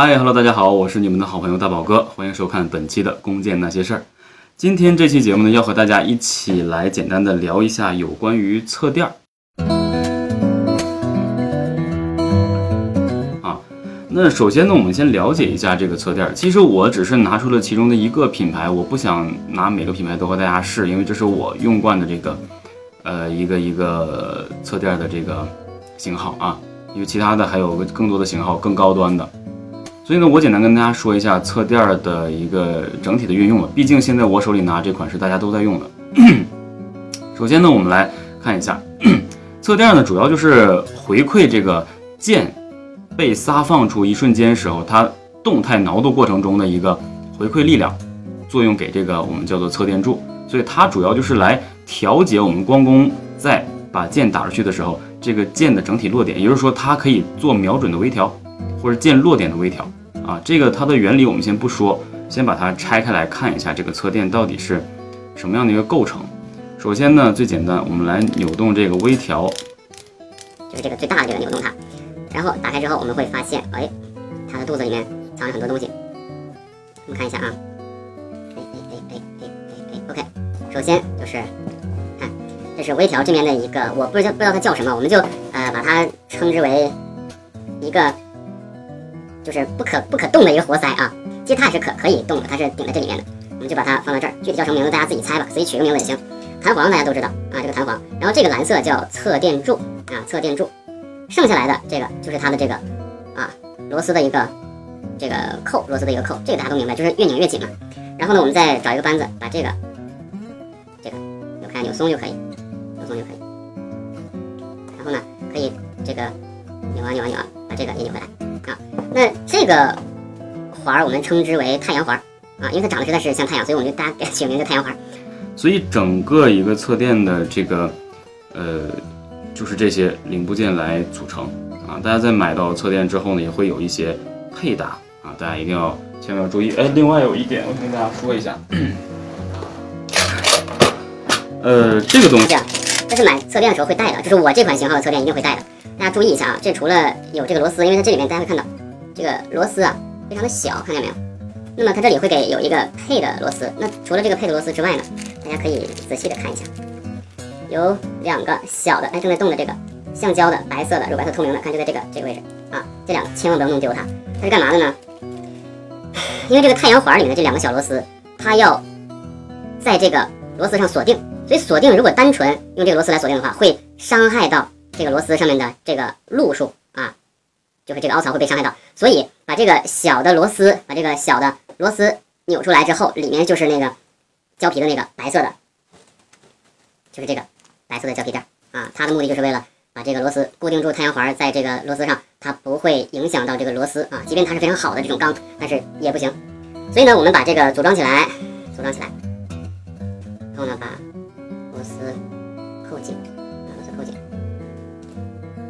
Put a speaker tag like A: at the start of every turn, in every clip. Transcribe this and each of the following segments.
A: 嗨，Hello，大家好，我是你们的好朋友大宝哥，欢迎收看本期的《弓箭那些事儿》。今天这期节目呢，要和大家一起来简单的聊一下有关于侧垫儿。啊，那首先呢，我们先了解一下这个侧垫儿。其实我只是拿出了其中的一个品牌，我不想拿每个品牌都和大家试，因为这是我用惯的这个，呃，一个一个侧垫儿的这个型号啊。因为其他的还有更多的型号，更高端的。所以呢，我简单跟大家说一下侧垫的一个整体的运用吧。毕竟现在我手里拿这款是大家都在用的。首先呢，我们来看一下 侧垫呢，主要就是回馈这个剑被撒放出一瞬间时候，它动态挠动过程中的一个回馈力量作用给这个我们叫做侧垫柱。所以它主要就是来调节我们光弓在把剑打出去的时候，这个剑的整体落点，也就是说它可以做瞄准的微调，或者剑落点的微调。啊，这个它的原理我们先不说，先把它拆开来看一下这个侧垫到底是什么样的一个构成。首先呢，最简单，我们来扭动这个微调，
B: 就是这个最大的这个扭动它，然后打开之后我们会发现，哎，它的肚子里面藏着很多东西。我们看一下啊，哎哎哎哎哎哎哎，OK，首先就是看，这是微调这边的一个，我不知道不知道它叫什么，我们就呃把它称之为一个。就是不可不可动的一个活塞啊，其实它也是可可以动的，它是顶在这里面的，我们就把它放到这儿，具体叫什么名字大家自己猜吧，自己取个名字也行。弹簧大家都知道啊，这个弹簧，然后这个蓝色叫侧垫柱啊，侧垫柱，剩下来的这个就是它的这个啊螺丝的一个这个扣，螺丝的一个扣，这个大家都明白，就是越拧越紧嘛。然后呢，我们再找一个扳子，把这个这个扭开扭松就可以，扭松就可以。然后呢，可以这个扭啊扭啊扭啊，把这个也扭回来。啊，那这个环儿我们称之为太阳环儿啊，因为它长得实在是像太阳，所以我们就大家给它起名叫太阳环儿。
A: 所以整个一个侧垫的这个呃，就是这些零部件来组成啊。大家在买到侧垫之后呢，也会有一些配搭啊，大家一定要千万要注意。哎，另外有一点，我跟大家说一下，呃，这个东西，
B: 这是买侧垫的时候会带的，就是我这款型号的侧垫一定会带的。大家注意一下啊，这除了有这个螺丝，因为它这里面大家会看到这个螺丝啊非常的小，看见没有？那么它这里会给有一个配的螺丝。那除了这个配的螺丝之外呢，大家可以仔细的看一下，有两个小的，哎正在动的这个橡胶的白色的，乳白色透明的，看就在这个这个位置啊。这两个千万不要弄丢它。它是干嘛的呢？因为这个太阳环里面的这两个小螺丝，它要在这个螺丝上锁定，所以锁定如果单纯用这个螺丝来锁定的话，会伤害到。这个螺丝上面的这个路数，就是这个凹槽会被伤害到，所以把这个小的螺丝，把这个小的螺丝扭出来之后，里面就是那个胶皮的那个白色的，就是这个白色的胶皮垫啊。它的目的就是为了把这个螺丝固定住太阳环，在这个螺丝上，它不会影响到这个螺丝啊。即便它是非常好的这种钢，但是也不行。所以呢，我们把这个组装起来，组装起来，然后呢，把螺丝扣紧。把螺丝扣紧，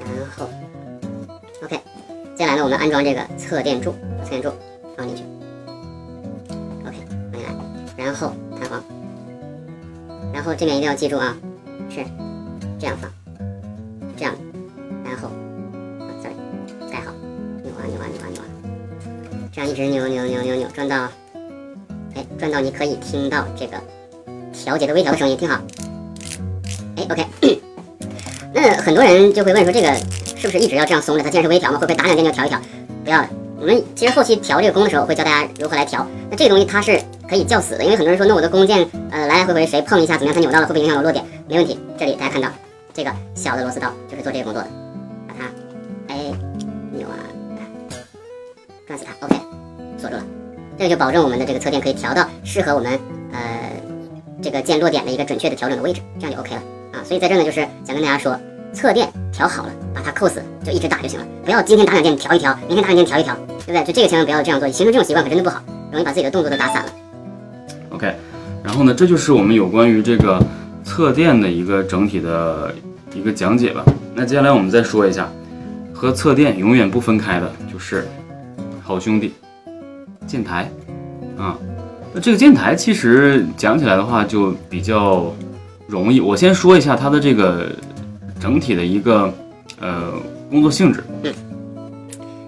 B: 然后，OK 接下来呢，我们安装这个侧垫柱，侧垫柱放进去，OK，放进来，然后弹簧，然后这边一定要记住啊，是这样放，这样，然后，sorry，盖好，扭啊扭啊扭啊扭啊，这样一直扭扭扭扭扭，转到，哎，转到你可以听到这个调节的微调的声音，听好，哎，OK，那很多人就会问说这个。是不是一直要这样松着？它既然是微调嘛，会不会打两件就调一调？不要了。我们其实后期调这个弓的时候，会教大家如何来调。那这个东西它是可以叫死的，因为很多人说，那我的弓箭，呃，来来回回谁碰一下怎么样？它扭到了，会不会影响我落点？没问题。这里大家看到这个小的螺丝刀就是做这个工作的，把它哎扭啊，转死它。OK，锁住了。这个就保证我们的这个侧垫可以调到适合我们呃这个箭落点的一个准确的调整的位置，这样就 OK 了啊。所以在这呢，就是想跟大家说。侧垫调好了，把它扣死，就一直打就行了。不要今天打两件调一调，明天打两件调一调，对不对？就这个千万不要这样做，形成这种习惯可真的不好，容易把自己的动作都打散了。
A: OK，然后呢，这就是我们有关于这个侧垫的一个整体的一个讲解吧。那接下来我们再说一下，和侧垫永远不分开的就是好兄弟箭台啊。那这个箭台其实讲起来的话就比较容易，我先说一下它的这个。整体的一个呃工作性质，
B: 嗯，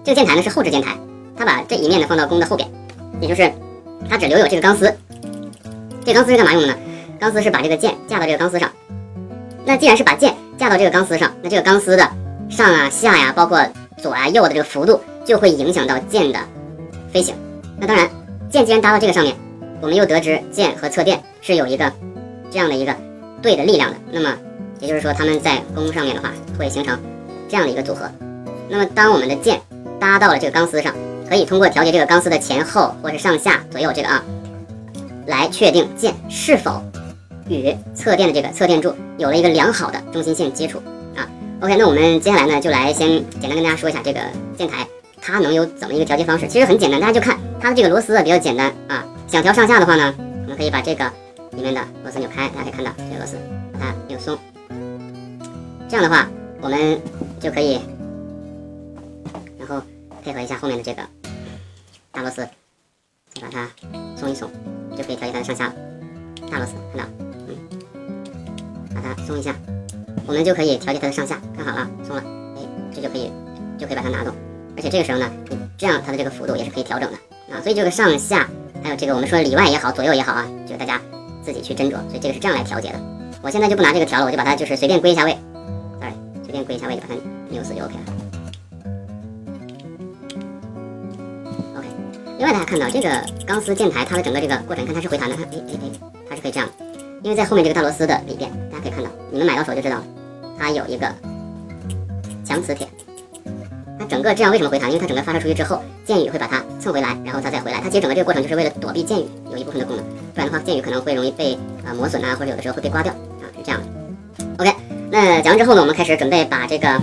B: 这个键台呢是后置键台，它把这一面呢放到弓的后边，也就是它只留有这个钢丝。这钢丝是干嘛用的呢？钢丝是把这个箭架到这个钢丝上。那既然是把箭架到这个钢丝上，那这个钢丝的上啊、下呀，包括左啊、右的这个幅度，就会影响到箭的飞行。那当然，箭既然搭到这个上面，我们又得知箭和侧垫是有一个这样的一个对的力量的。那么也就是说，它们在弓上面的话，会形成这样的一个组合。那么当我们的箭搭到了这个钢丝上，可以通过调节这个钢丝的前后或是上下左右这个啊，来确定箭是否与侧垫的这个侧垫柱有了一个良好的中心线接触啊。OK，那我们接下来呢，就来先简单跟大家说一下这个箭台它能有怎么一个调节方式。其实很简单，大家就看它的这个螺丝啊比较简单啊。想调上下的话呢，我们可以把这个里面的螺丝扭开，大家可以看到这个螺丝把它扭松，这样的话我们就可以，然后配合一下后面的这个。大螺丝，再把它松一松，就可以调节它的上下了。大螺丝看到，嗯，把它松一下，我们就可以调节它的上下。看好了，松了，哎，这就可以，就可以把它拿动。而且这个时候呢，你这样它的这个幅度也是可以调整的啊。所以这个上下，还有这个我们说里外也好，左右也好啊，就大家自己去斟酌。所以这个是这样来调节的。我现在就不拿这个调了，我就把它就是随便归一下位随便归一下位就把它扭死就 OK 了。OK 另外，大家看到这个钢丝箭台，它的整个这个过程，看它是回弹的，看，哎哎哎，它是可以这样，因为在后面这个大螺丝的里边，大家可以看到，你们买到手就知道，它有一个强磁铁，它整个这样为什么回弹？因为它整个发射出去之后，箭雨会把它蹭回来，然后它再回来，它其实整个这个过程就是为了躲避箭雨有一部分的功能，不然的话箭雨可能会容易被啊磨损啊，或者有的时候会被刮掉，那讲完之后呢，我们开始准备把这个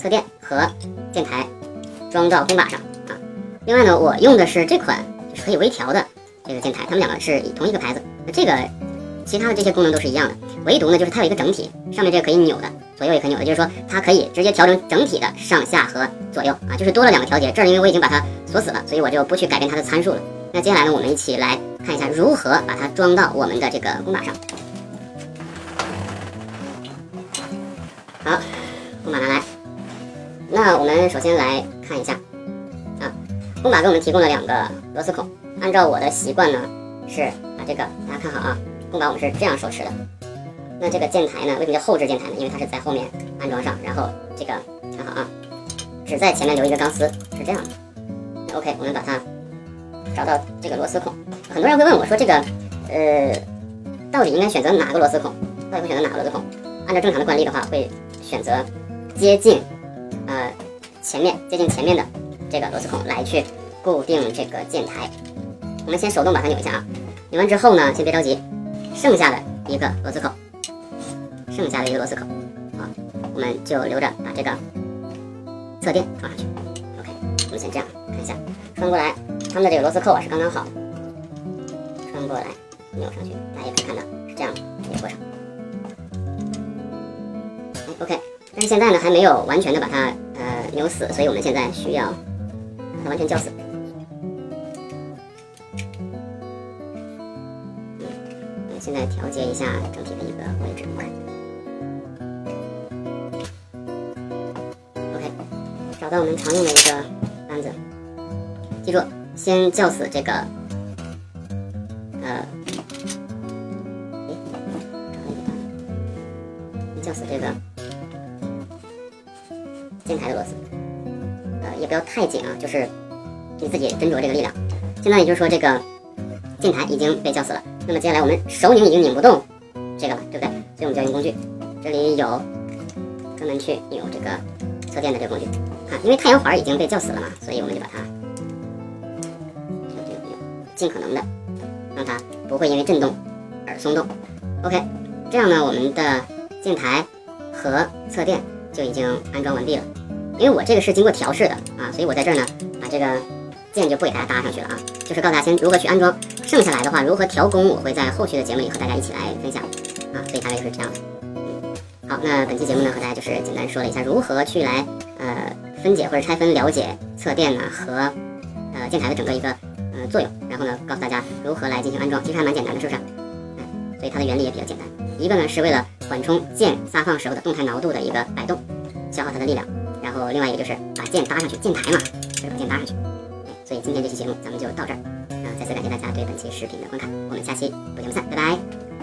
B: 侧垫和箭台装到弓把上啊。另外呢，我用的是这款就是可以微调的这个箭台，它们两个是同一个牌子。那这个其他的这些功能都是一样的，唯独呢就是它有一个整体，上面这个可以扭的，左右也可以扭的，就是说它可以直接调整整体的上下和左右啊，就是多了两个调节。这儿因为我已经把它锁死了，所以我就不去改变它的参数了。那接下来呢，我们一起来看一下如何把它装到我们的这个弓把上。弓马拿来。那我们首先来看一下啊。弓马给我们提供了两个螺丝孔，按照我的习惯呢，是把这个大家看好啊，弓马我们是这样手持的。那这个箭台呢，为什么叫后置箭台呢？因为它是在后面安装上，然后这个看好啊，只在前面留一个钢丝，是这样的。OK，我们把它找到这个螺丝孔。很多人会问我说，这个呃，到底应该选择哪个螺丝孔？到底会选择哪个螺丝孔？按照正常的惯例的话，会选择接近呃前面接近前面的。这个螺丝孔来去固定这个箭台，我们先手动把它扭一下啊，扭完之后呢，先别着急，剩下的一个螺丝口，剩下的一个螺丝口啊，我们就留着把这个侧垫装上去。OK，我们先这样看一下，穿过来，它们的这个螺丝扣啊是刚刚好，穿过来扭上去，大家也可以看到是这样的一个过程。哎，OK，但是现在呢还没有完全的把它呃扭死，所以我们现在需要把。它完全绞死。嗯，现在调节一下整体的一个位置。OK，找到我们常用的一个扳子，记住，先绞死这个，也不要太紧啊，就是你自己斟酌这个力量。现在也就是说，这个键台已经被绞死了。那么接下来我们手拧已经拧不动这个了，对不对？所以我们就要用工具。这里有专门去扭这个侧垫的这个工具。看，因为太阳环已经被绞死了嘛，所以我们就把它尽可能的让它不会因为震动而松动。OK，这样呢，我们的键台和侧垫就已经安装完毕了。因为我这个是经过调试的啊，所以我在这儿呢，把这个键就不给大家搭上去了啊，就是告诉大家先如何去安装，剩下来的话如何调工，我会在后续的节目里和大家一起来分享啊，所以大概就是这样。好，那本期节目呢和大家就是简单说了一下如何去来呃分解或者拆分了解侧垫呢和呃键台的整个一个呃作用，然后呢告诉大家如何来进行安装，其实还蛮简单的，是不是？嗯，所以它的原理也比较简单，一个呢是为了缓冲键撒放时候的动态挠度的一个摆动，消耗它的力量。然后另外一个就是把键搭上去，键台嘛，就是把键搭上去。所以今天这期节目咱们就到这儿，啊，再次感谢大家对本期视频的观看，我们下期不见不散，拜拜。